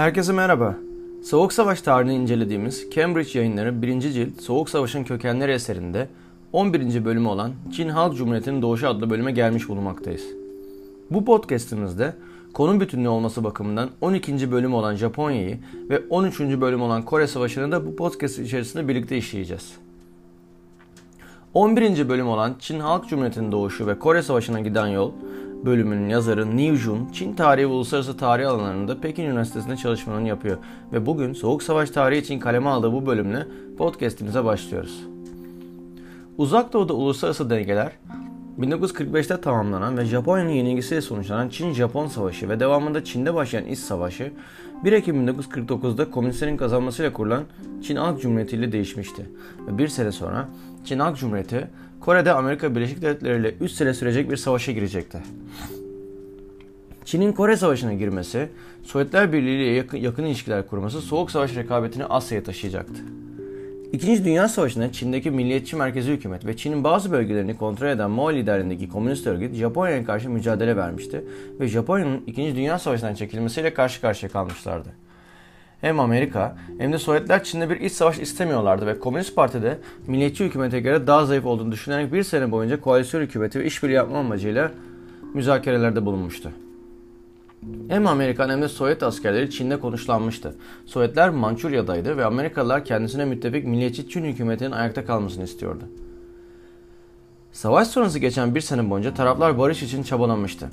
Herkese merhaba. Soğuk Savaş tarihini incelediğimiz Cambridge yayınları 1. cilt Soğuk Savaş'ın kökenleri eserinde 11. bölümü olan Çin Halk Cumhuriyeti'nin doğuşu adlı bölüme gelmiş bulunmaktayız. Bu podcastimizde konu bütünlüğü olması bakımından 12. bölüm olan Japonya'yı ve 13. bölüm olan Kore Savaşı'nı da bu podcast içerisinde birlikte işleyeceğiz. 11. bölüm olan Çin Halk Cumhuriyeti'nin doğuşu ve Kore Savaşı'na giden yol bölümünün yazarı Niu Jun, Çin tarihi ve uluslararası tarih alanlarında Pekin Üniversitesi'nde çalışmalarını yapıyor ve bugün Soğuk Savaş tarihi için kaleme aldığı bu bölümle podcast'imize başlıyoruz. Uzak Doğu'da uluslararası dengeler 1945'te tamamlanan ve Japonya'nın yenilgisiyle sonuçlanan Çin-Japon Savaşı ve devamında Çin'de başlayan İç Savaşı 1 Ekim 1949'da komünistlerin kazanmasıyla kurulan Çin Halk Cumhuriyeti ile değişmişti. Ve bir sene sonra Çin Halk Cumhuriyeti Kore'de Amerika Birleşik Devletleri ile 3 sene sürecek bir savaşa girecekti. Çin'in Kore Savaşı'na girmesi, Sovyetler Birliği ile yakın, yakın ilişkiler kurması Soğuk Savaş rekabetini Asya'ya taşıyacaktı. İkinci Dünya Savaşı'nda Çin'deki Milliyetçi Merkezi Hükümet ve Çin'in bazı bölgelerini kontrol eden Mao liderliğindeki komünist örgüt Japonya'ya karşı mücadele vermişti ve Japonya'nın İkinci Dünya Savaşı'ndan çekilmesiyle karşı karşıya kalmışlardı. Hem Amerika hem de Sovyetler Çin'de bir iç savaş istemiyorlardı ve Komünist Parti'de milliyetçi hükümete göre daha zayıf olduğunu düşünerek bir sene boyunca koalisyon hükümeti ve işbirliği yapma amacıyla müzakerelerde bulunmuştu. Hem Amerikan hem de Sovyet askerleri Çin'de konuşlanmıştı. Sovyetler Mançurya'daydı ve Amerikalılar kendisine müttefik milliyetçi Çin hükümetinin ayakta kalmasını istiyordu. Savaş sonrası geçen bir sene boyunca taraflar barış için çabalamıştı.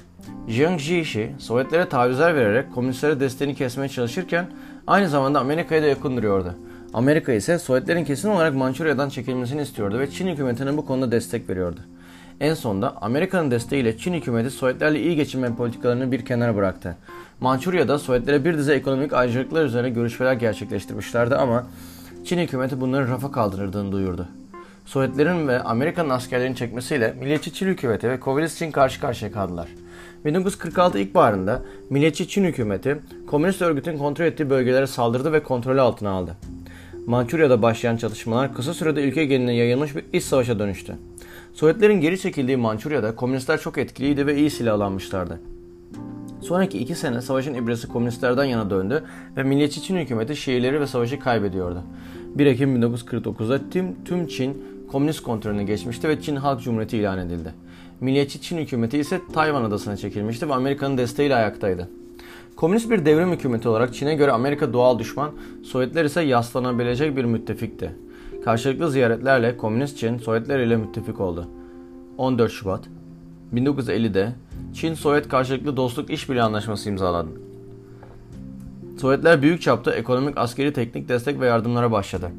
Jiang Jieshi, Sovyetlere tavizler vererek komünistlere desteğini kesmeye çalışırken aynı zamanda Amerika'ya da yakın duruyordu. Amerika ise Sovyetlerin kesin olarak Mançurya'dan çekilmesini istiyordu ve Çin hükümetine bu konuda destek veriyordu. En sonunda Amerika'nın desteğiyle Çin hükümeti Sovyetlerle iyi geçinme politikalarını bir kenara bıraktı. Mançurya'da Sovyetlere bir dizi ekonomik ayrıcalıklar üzerine görüşmeler gerçekleştirmişlerdi ama Çin hükümeti bunları rafa kaldırırdığını duyurdu. Sovyetlerin ve Amerikan askerlerinin çekmesiyle Milliyetçi Çin hükümeti ve Komünist Çin karşı karşıya kaldılar. 1946 ilkbaharında Milliyetçi Çin hükümeti komünist örgütün kontrol ettiği bölgelere saldırdı ve kontrolü altına aldı. Mançurya'da başlayan çatışmalar kısa sürede ülke geneline yayılmış bir iç savaşa dönüştü. Sovyetlerin geri çekildiği Mançurya'da komünistler çok etkiliydi ve iyi silahlanmışlardı. Sonraki iki sene savaşın ibresi komünistlerden yana döndü ve Milliyetçi Çin hükümeti Şiileri ve savaşı kaybediyordu. 1 Ekim 1949'da tüm, tüm Çin komünist kontrolüne geçmişti ve Çin Halk Cumhuriyeti ilan edildi. Milliyetçi Çin hükümeti ise Tayvan adasına çekilmişti ve Amerika'nın desteğiyle ayaktaydı. Komünist bir devrim hükümeti olarak Çin'e göre Amerika doğal düşman, Sovyetler ise yaslanabilecek bir müttefikti. Karşılıklı ziyaretlerle Komünist Çin Sovyetler ile müttefik oldu. 14 Şubat 1950'de Çin-Sovyet karşılıklı dostluk işbirliği anlaşması imzaladı. Sovyetler büyük çapta ekonomik, askeri, teknik destek ve yardımlara başladı.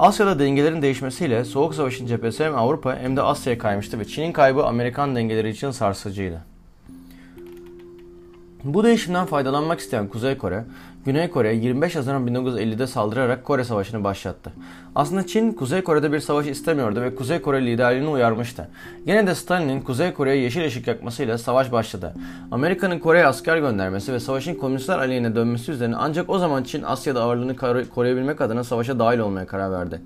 Asya'da dengelerin değişmesiyle Soğuk Savaş'ın cephesi hem Avrupa hem de Asya'ya kaymıştı ve Çin'in kaybı Amerikan dengeleri için sarsıcıydı. Bu değişimden faydalanmak isteyen Kuzey Kore, Güney Kore'ye 25 Haziran 1950'de saldırarak Kore Savaşı'nı başlattı. Aslında Çin, Kuzey Kore'de bir savaş istemiyordu ve Kuzey Kore liderliğini uyarmıştı. Gene de Stalin'in Kuzey Kore'ye yeşil ışık yakmasıyla savaş başladı. Amerika'nın Kore'ye asker göndermesi ve savaşın komünistler aleyhine dönmesi üzerine ancak o zaman Çin Asya'da ağırlığını koruyabilmek adına savaşa dahil olmaya karar verdi.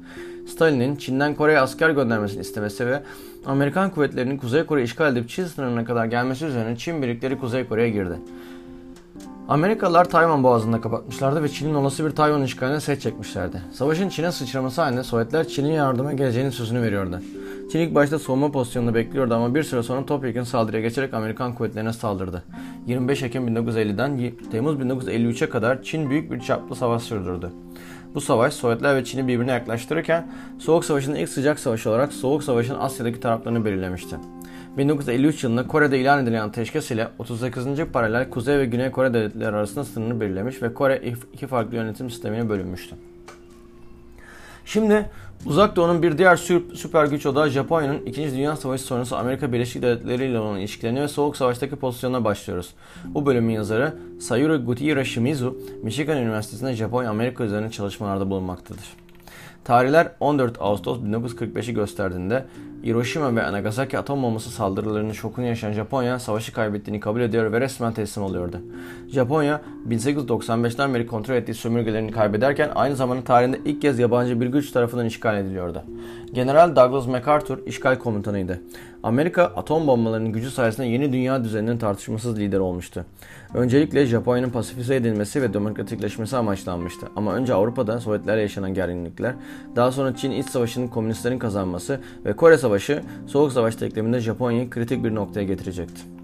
Stalin'in Çin'den Kore'ye asker göndermesini istemesi ve Amerikan kuvvetlerinin Kuzey Kore işgal edip Çin sınırına kadar gelmesi üzerine Çin birlikleri Kuzey Kore'ye girdi. Amerikalılar Tayvan boğazını kapatmışlardı ve Çin'in olası bir Tayvan işgaline set çekmişlerdi. Savaşın Çin'e sıçraması halinde Sovyetler Çin'in yardıma geleceğinin sözünü veriyordu. Çin ilk başta soğuma pozisyonunu bekliyordu ama bir süre sonra topyekun saldırıya geçerek Amerikan kuvvetlerine saldırdı. 25 Ekim 1950'den Temmuz 1953'e kadar Çin büyük bir çaplı savaş sürdürdü. Bu savaş Sovyetler ve Çin'i birbirine yaklaştırırken Soğuk Savaş'ın ilk sıcak savaşı olarak Soğuk Savaş'ın Asya'daki taraflarını belirlemişti. 1953 yılında Kore'de ilan edilen ateşkes ile 38. paralel Kuzey ve Güney Kore devletleri arasında sınırını belirlemiş ve Kore iki farklı yönetim sistemine bölünmüştü. Şimdi Uzak Doğu'nun bir diğer süper güç odağı Japonya'nın 2. Dünya Savaşı sonrası Amerika Birleşik Devletleri ile olan ilişkilerini ve Soğuk Savaş'taki pozisyonuna başlıyoruz. Bu bölümün yazarı Sayuri Gutierrez Shimizu, Michigan Üniversitesi'nde Japonya-Amerika üzerine çalışmalarda bulunmaktadır. Tarihler 14 Ağustos 1945'i gösterdiğinde Hiroşima ve Nagasaki atom bombası saldırılarının şokunu yaşayan Japonya savaşı kaybettiğini kabul ediyor ve resmen teslim oluyordu. Japonya 1895'ten beri kontrol ettiği sömürgelerini kaybederken aynı zamanda tarihinde ilk kez yabancı bir güç tarafından işgal ediliyordu. General Douglas MacArthur işgal komutanıydı. Amerika atom bombalarının gücü sayesinde yeni dünya düzeninin tartışmasız lider olmuştu. Öncelikle Japonya'nın pasifize edilmesi ve demokratikleşmesi amaçlanmıştı. Ama önce Avrupa'da Sovyetlerle yaşanan gerginlikler, daha sonra Çin İç Savaşı'nın komünistlerin kazanması ve Kore Savaşı Soğuk Savaş denkleminde Japonya'yı kritik bir noktaya getirecekti.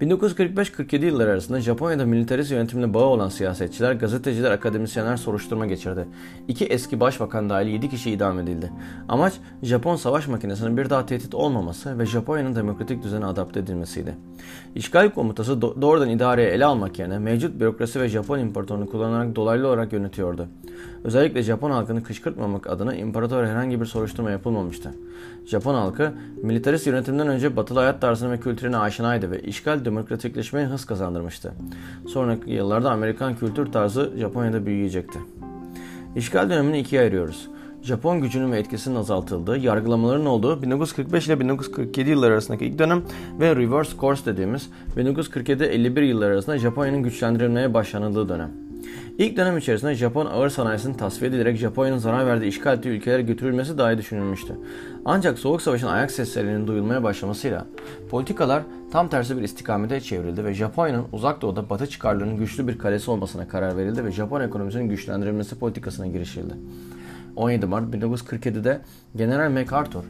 1945-47 yılları arasında Japonya'da militarist yönetimle bağı olan siyasetçiler, gazeteciler, akademisyenler soruşturma geçirdi. İki eski başbakan dahil 7 kişi idam edildi. Amaç Japon savaş makinesinin bir daha tehdit olmaması ve Japonya'nın demokratik düzene adapte edilmesiydi. İşgal komutası do- doğrudan idareye ele almak yerine mevcut bürokrasi ve Japon imparatorunu kullanarak dolaylı olarak yönetiyordu. Özellikle Japon halkını kışkırtmamak adına imparator herhangi bir soruşturma yapılmamıştı. Japon halkı militarist yönetimden önce batılı hayat tarzına ve kültürüne aşinaydı ve işgal demokratikleşmeye hız kazandırmıştı. Sonraki yıllarda Amerikan kültür tarzı Japonya'da büyüyecekti. İşgal dönemini ikiye ayırıyoruz. Japon gücünün ve etkisinin azaltıldığı, yargılamaların olduğu 1945 ile 1947 yılları arasındaki ilk dönem ve reverse course dediğimiz 1947-51 yılları arasında Japonya'nın güçlendirilmeye başlanıldığı dönem. İlk dönem içerisinde Japon ağır sanayisinin tasfiye edilerek Japonya'nın zarar verdiği işgal ettiği ülkelere götürülmesi dahi düşünülmüştü. Ancak Soğuk Savaş'ın ayak seslerinin duyulmaya başlamasıyla politikalar tam tersi bir istikamete çevrildi ve Japonya'nın uzak doğuda batı çıkarlarının güçlü bir kalesi olmasına karar verildi ve Japon ekonomisinin güçlendirilmesi politikasına girişildi. 17 Mart 1947'de General MacArthur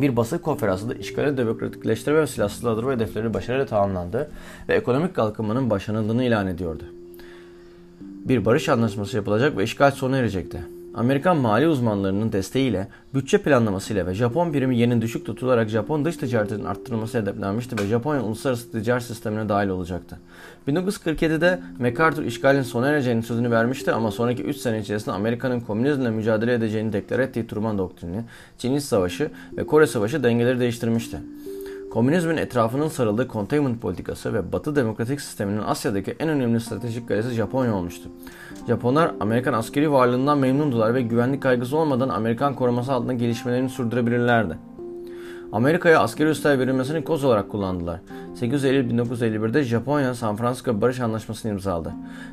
bir basın konferansında işgali demokratikleştirme ve silahsızlandırma hedefleri başarıyla tamamlandı ve ekonomik kalkınmanın başlanıldığını ilan ediyordu bir barış anlaşması yapılacak ve işgal sona erecekti. Amerikan mali uzmanlarının desteğiyle, bütçe planlamasıyla ve Japon primi yenin düşük tutularak Japon dış ticaretinin arttırılması hedeflenmişti ve Japonya uluslararası ticaret sistemine dahil olacaktı. 1947'de MacArthur işgalin sona ereceğinin sözünü vermişti ama sonraki 3 sene içerisinde Amerika'nın komünizmle mücadele edeceğini deklar ettiği Truman doktrini, Çin İç Savaşı ve Kore Savaşı dengeleri değiştirmişti. Komünizmin etrafının sarıldığı containment politikası ve Batı demokratik sisteminin Asya'daki en önemli stratejik kalesi Japonya olmuştu. Japonlar Amerikan askeri varlığından memnundular ve güvenlik kaygısı olmadan Amerikan koruması altında gelişmelerini sürdürebilirlerdi. Amerika'ya askeri üstel verilmesini koz olarak kullandılar. 8 Eylül 1951'de Japonya San Francisco Barış Anlaşması'nı imzaladı.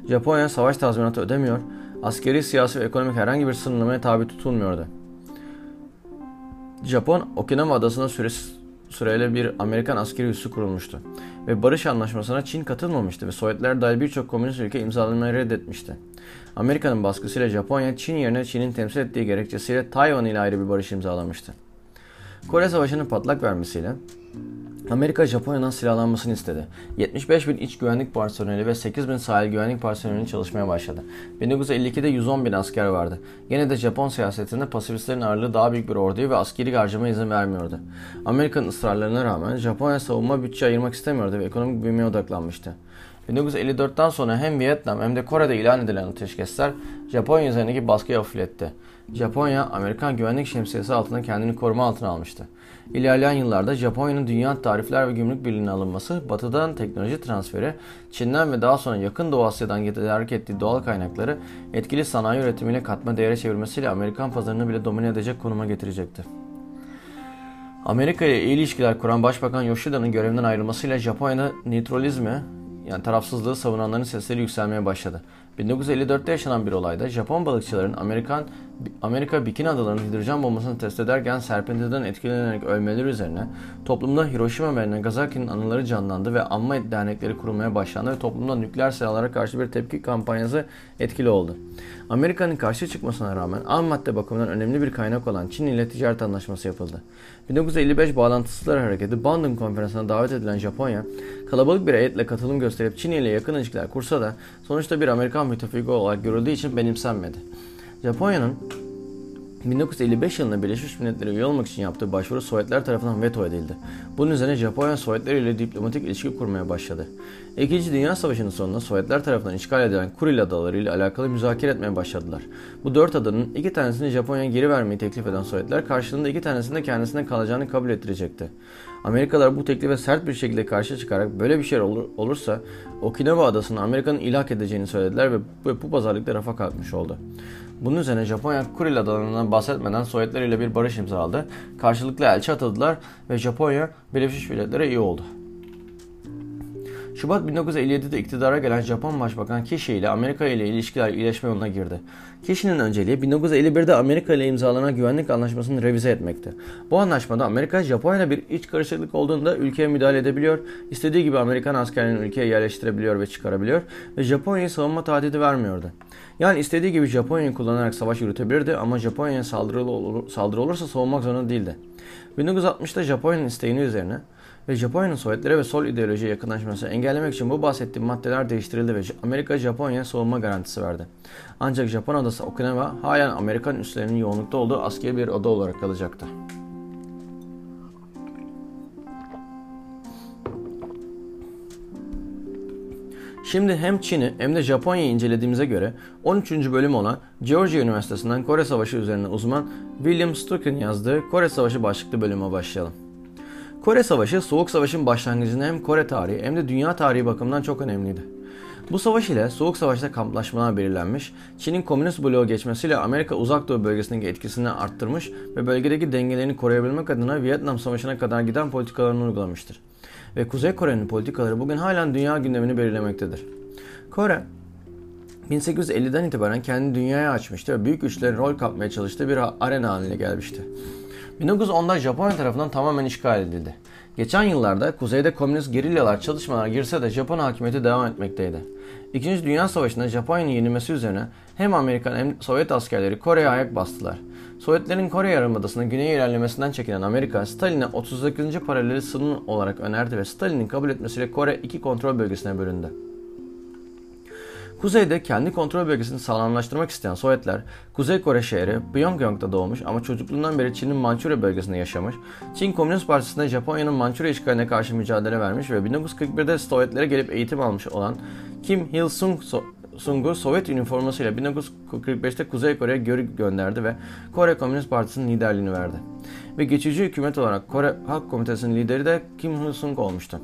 Japonya savaş tazminatı ödemiyor, askeri, siyasi ve ekonomik herhangi bir sınırlamaya tabi tutulmuyordu. Japon, Okinawa adasına süresiz süreyle bir Amerikan askeri üssü kurulmuştu. Ve barış anlaşmasına Çin katılmamıştı ve Sovyetler dahil birçok komünist ülke imzalamayı reddetmişti. Amerika'nın baskısıyla Japonya Çin yerine Çin'in temsil ettiği gerekçesiyle Tayvan ile ayrı bir barış imzalamıştı. Kore Savaşı'nın patlak vermesiyle Amerika Japonya'dan silahlanmasını istedi. 75 bin iç güvenlik personeli ve 8 bin sahil güvenlik personeli çalışmaya başladı. 1952'de 110 bin asker vardı. Gene de Japon siyasetinde pasifistlerin ağırlığı daha büyük bir orduyu ve askeri harcama izin vermiyordu. Amerika'nın ısrarlarına rağmen Japonya savunma bütçe ayırmak istemiyordu ve ekonomik büyümeye odaklanmıştı. 1954'ten sonra hem Vietnam hem de Kore'de ilan edilen ateşkesler Japonya üzerindeki baskıyı hafifletti. Japonya, Amerikan güvenlik şemsiyesi altında kendini koruma altına almıştı. İlerleyen yıllarda Japonya'nın Dünya Tarifler ve Gümrük Birliği'ne alınması, batıdan teknoloji transferi, Çin'den ve daha sonra yakın Doğu Asya'dan tedarik ettiği doğal kaynakları etkili sanayi üretimiyle katma değere çevirmesiyle Amerikan pazarını bile domine edecek konuma getirecekti. Amerika ile iyi ilişkiler kuran Başbakan Yoshida'nın görevinden ayrılmasıyla Japonya'da nötralizmi yani tarafsızlığı savunanların sesleri yükselmeye başladı. 1954'te yaşanan bir olayda Japon balıkçıların Amerikan Amerika Bikini Adaları'nın hidrojen bombasını test ederken serpintiden etkilenerek ölmeleri üzerine toplumda Hiroşima ve Nagasaki'nin anıları canlandı ve anma dernekleri kurulmaya başlandı ve toplumda nükleer silahlara karşı bir tepki kampanyası etkili oldu. Amerika'nın karşı çıkmasına rağmen am madde bakımından önemli bir kaynak olan Çin ile ticaret anlaşması yapıldı. 1955 Bağlantısızlar Hareketi Bandung Konferansı'na davet edilen Japonya, kalabalık bir heyetle katılım gösterip Çin ile yakın ilişkiler kursa da sonuçta bir Amerikan müttefiki olarak görüldüğü için benimsenmedi. Japonya'nın 1955 yılında Birleşmiş Milletler'e üye olmak için yaptığı başvuru Sovyetler tarafından veto edildi. Bunun üzerine Japonya Sovyetler ile diplomatik ilişki kurmaya başladı. İkinci Dünya Savaşı'nın sonunda Sovyetler tarafından işgal edilen Kuril Adaları ile alakalı müzakere etmeye başladılar. Bu dört adanın iki tanesini Japonya'ya geri vermeyi teklif eden Sovyetler karşılığında iki tanesinin de kendisine kalacağını kabul ettirecekti. Amerikalılar bu teklife sert bir şekilde karşı çıkarak böyle bir şey olur, olursa Okinawa adasını Amerika'nın ilhak edeceğini söylediler ve bu pazarlıkta rafa kalkmış oldu. Bunun üzerine Japonya Kuril adalarından bahsetmeden Sovyetler ile bir barış imzaladı. Karşılıklı elçi atadılar ve Japonya Birleşmiş Milletler'e iyi oldu. Şubat 1957'de iktidara gelen Japon Başbakan Kishi ile Amerika ile ilişkiler iyileşme yoluna girdi. Kishi'nin önceliği 1951'de Amerika ile imzalanan güvenlik anlaşmasını revize etmekti. Bu anlaşmada Amerika Japonya bir iç karışıklık olduğunda ülkeye müdahale edebiliyor, istediği gibi Amerikan askerlerini ülkeye yerleştirebiliyor ve çıkarabiliyor ve Japonya'ya savunma tahdidi vermiyordu. Yani istediği gibi Japonya'yı kullanarak savaş yürütebilirdi ama Japonya'ya saldırı, olur, saldırı olursa savunmak zorunda değildi. 1960'da Japonya'nın isteğini üzerine ve Japonya'nın Sovyetlere ve sol ideolojiye yakınlaşmasını engellemek için bu bahsettiğim maddeler değiştirildi ve Amerika Japonya'ya savunma garantisi verdi. Ancak Japon adası Okinawa halen Amerikan üslerinin yoğunlukta olduğu askeri bir oda olarak kalacaktı. Şimdi hem Çin'i hem de Japonya'yı incelediğimize göre 13. bölüm olan Georgia Üniversitesi'nden Kore Savaşı üzerine uzman William Stucken yazdığı Kore Savaşı başlıklı bölüme başlayalım. Kore Savaşı Soğuk Savaş'ın başlangıcında hem Kore tarihi hem de dünya tarihi bakımından çok önemliydi. Bu savaş ile Soğuk Savaş'ta kamplaşmalar belirlenmiş, Çin'in komünist bloğu geçmesiyle Amerika uzak doğu bölgesindeki etkisini arttırmış ve bölgedeki dengelerini koruyabilmek adına Vietnam Savaşı'na kadar giden politikalarını uygulamıştır. Ve Kuzey Kore'nin politikaları bugün halen dünya gündemini belirlemektedir. Kore, 1850'den itibaren kendini dünyaya açmıştı ve büyük güçlerin rol kapmaya çalıştığı bir arena haline gelmişti. 1910'da Japonya tarafından tamamen işgal edildi. Geçen yıllarda kuzeyde komünist gerilyalar çalışmalar girse de Japon hakimiyeti devam etmekteydi. İkinci Dünya Savaşı'nda Japonya'nın yenilmesi üzerine hem Amerikan hem Sovyet askerleri Kore'ye ayak bastılar. Sovyetlerin Kore Yarımadası'na güneye ilerlemesinden çekinen Amerika, Stalin'e 38. paraleli sınır olarak önerdi ve Stalin'in kabul etmesiyle Kore iki kontrol bölgesine bölündü. Kuzeyde kendi kontrol bölgesini sağlamlaştırmak isteyen Sovyetler, Kuzey Kore şehri Pyongyang'da doğmuş ama çocukluğundan beri Çin'in Mançurya bölgesinde yaşamış, Çin Komünist Partisi'nde Japonya'nın Mançurya işgaline karşı mücadele vermiş ve 1941'de Sovyetlere gelip eğitim almış olan Kim Il-sung Sung'u Sovyet üniformasıyla 1945'te Kuzey Kore'ye geri gönderdi ve Kore Komünist Partisi'nin liderliğini verdi. Ve geçici hükümet olarak Kore Halk Komitesi'nin lideri de Kim Il-sung olmuştu.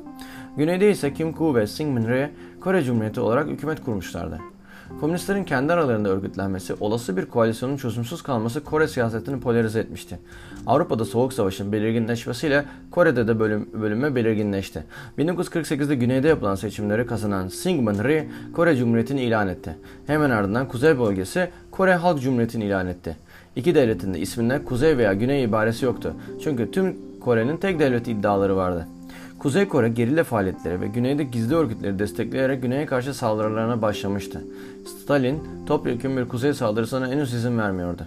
Güneyde ise Kim Koo ve Syngman Rhee Kore Cumhuriyeti olarak hükümet kurmuşlardı. Komünistlerin kendi aralarında örgütlenmesi, olası bir koalisyonun çözümsüz kalması Kore siyasetini polarize etmişti. Avrupa'da Soğuk Savaş'ın belirginleşmesiyle Kore'de de bölüm, bölünme belirginleşti. 1948'de güneyde yapılan seçimleri kazanan Syngman Rhee Kore Cumhuriyeti'ni ilan etti. Hemen ardından kuzey bölgesi Kore Halk Cumhuriyeti'ni ilan etti. İki devletin de isminde kuzey veya güney ibaresi yoktu. Çünkü tüm Kore'nin tek devlet iddiaları vardı. Kuzey Kore gerilla faaliyetleri ve güneyde gizli örgütleri destekleyerek güneye karşı saldırılarına başlamıştı. Stalin topyekun bir kuzey saldırısına henüz izin vermiyordu.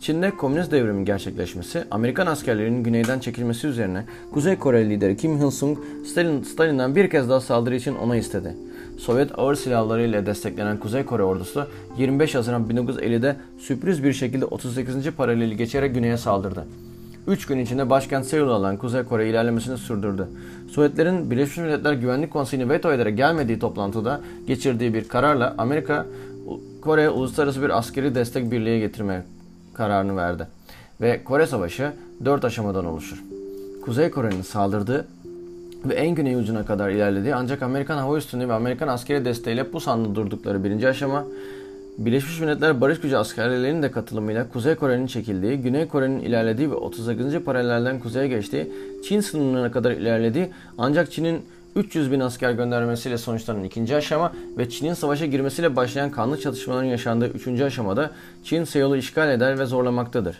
Çin'de komünist devrimin gerçekleşmesi, Amerikan askerlerinin güneyden çekilmesi üzerine Kuzey Kore lideri Kim Il-sung Stalin, Stalin'den bir kez daha saldırı için ona istedi. Sovyet ağır silahları ile desteklenen Kuzey Kore ordusu 25 Haziran 1950'de sürpriz bir şekilde 38. paraleli geçerek güneye saldırdı. 3 gün içinde başkent Seul alan Kuzey Kore ilerlemesini sürdürdü. Sovyetlerin Birleşmiş Milletler Güvenlik Konseyi'ni veto ederek gelmediği toplantıda geçirdiği bir kararla Amerika Kore'ye uluslararası bir askeri destek birliği getirme kararını verdi. Ve Kore Savaşı 4 aşamadan oluşur. Kuzey Kore'nin saldırdığı ve en güney ucuna kadar ilerlediği ancak Amerikan hava üstünlüğü ve Amerikan askeri desteğiyle bu sandı durdukları birinci aşama Birleşmiş Milletler Barış Gücü askerlerinin de katılımıyla Kuzey Kore'nin çekildiği, Güney Kore'nin ilerlediği ve 38. paralelden kuzeye geçtiği, Çin sınırına kadar ilerlediği ancak Çin'in 300 bin asker göndermesiyle sonuçlanan ikinci aşama ve Çin'in savaşa girmesiyle başlayan kanlı çatışmaların yaşandığı üçüncü aşamada Çin Seul'u işgal eder ve zorlamaktadır.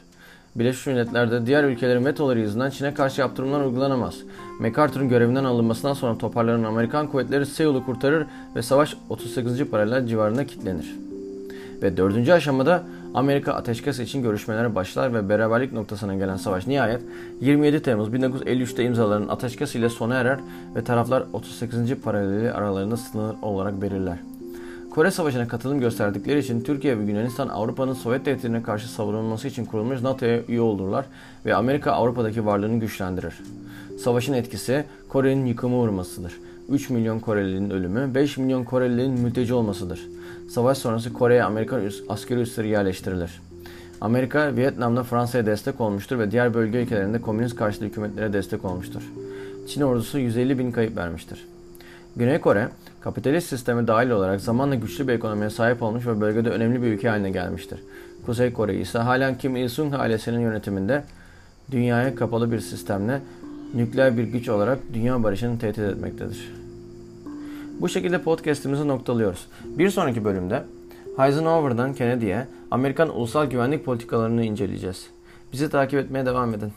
Birleşmiş Milletler'de diğer ülkelerin vetoları yüzünden Çin'e karşı yaptırımlar uygulanamaz. MacArthur'un görevinden alınmasından sonra toparlanan Amerikan kuvvetleri Seul'u kurtarır ve savaş 38. paralel civarında kilitlenir. Ve dördüncü aşamada Amerika ateşkes için görüşmelere başlar ve beraberlik noktasına gelen savaş nihayet 27 Temmuz 1953'te imzalanan ateşkes ile sona erer ve taraflar 38. paraleli aralarında sınır olarak belirler. Kore Savaşı'na katılım gösterdikleri için Türkiye ve Yunanistan Avrupa'nın Sovyet tehdidine karşı savunulması için kurulmuş NATO'ya üye olurlar ve Amerika Avrupa'daki varlığını güçlendirir. Savaşın etkisi Kore'nin yıkımı uğramasıdır. 3 milyon Koreli'nin ölümü, 5 milyon Koreli'nin mülteci olmasıdır. Savaş sonrası Kore'ye Amerikan askeri üsleri yerleştirilir. Amerika, Vietnam'da Fransa'ya destek olmuştur ve diğer bölge ülkelerinde komünist karşıtı hükümetlere destek olmuştur. Çin ordusu 150 bin kayıp vermiştir. Güney Kore, kapitalist sisteme dahil olarak zamanla güçlü bir ekonomiye sahip olmuş ve bölgede önemli bir ülke haline gelmiştir. Kuzey Kore ise halen Kim Il-sung ailesinin yönetiminde dünyaya kapalı bir sistemle nükleer bir güç olarak dünya barışını tehdit etmektedir. Bu şekilde podcast'imizi noktalıyoruz. Bir sonraki bölümde Eisenhower'dan Kennedy'ye Amerikan ulusal güvenlik politikalarını inceleyeceğiz. Bizi takip etmeye devam edin.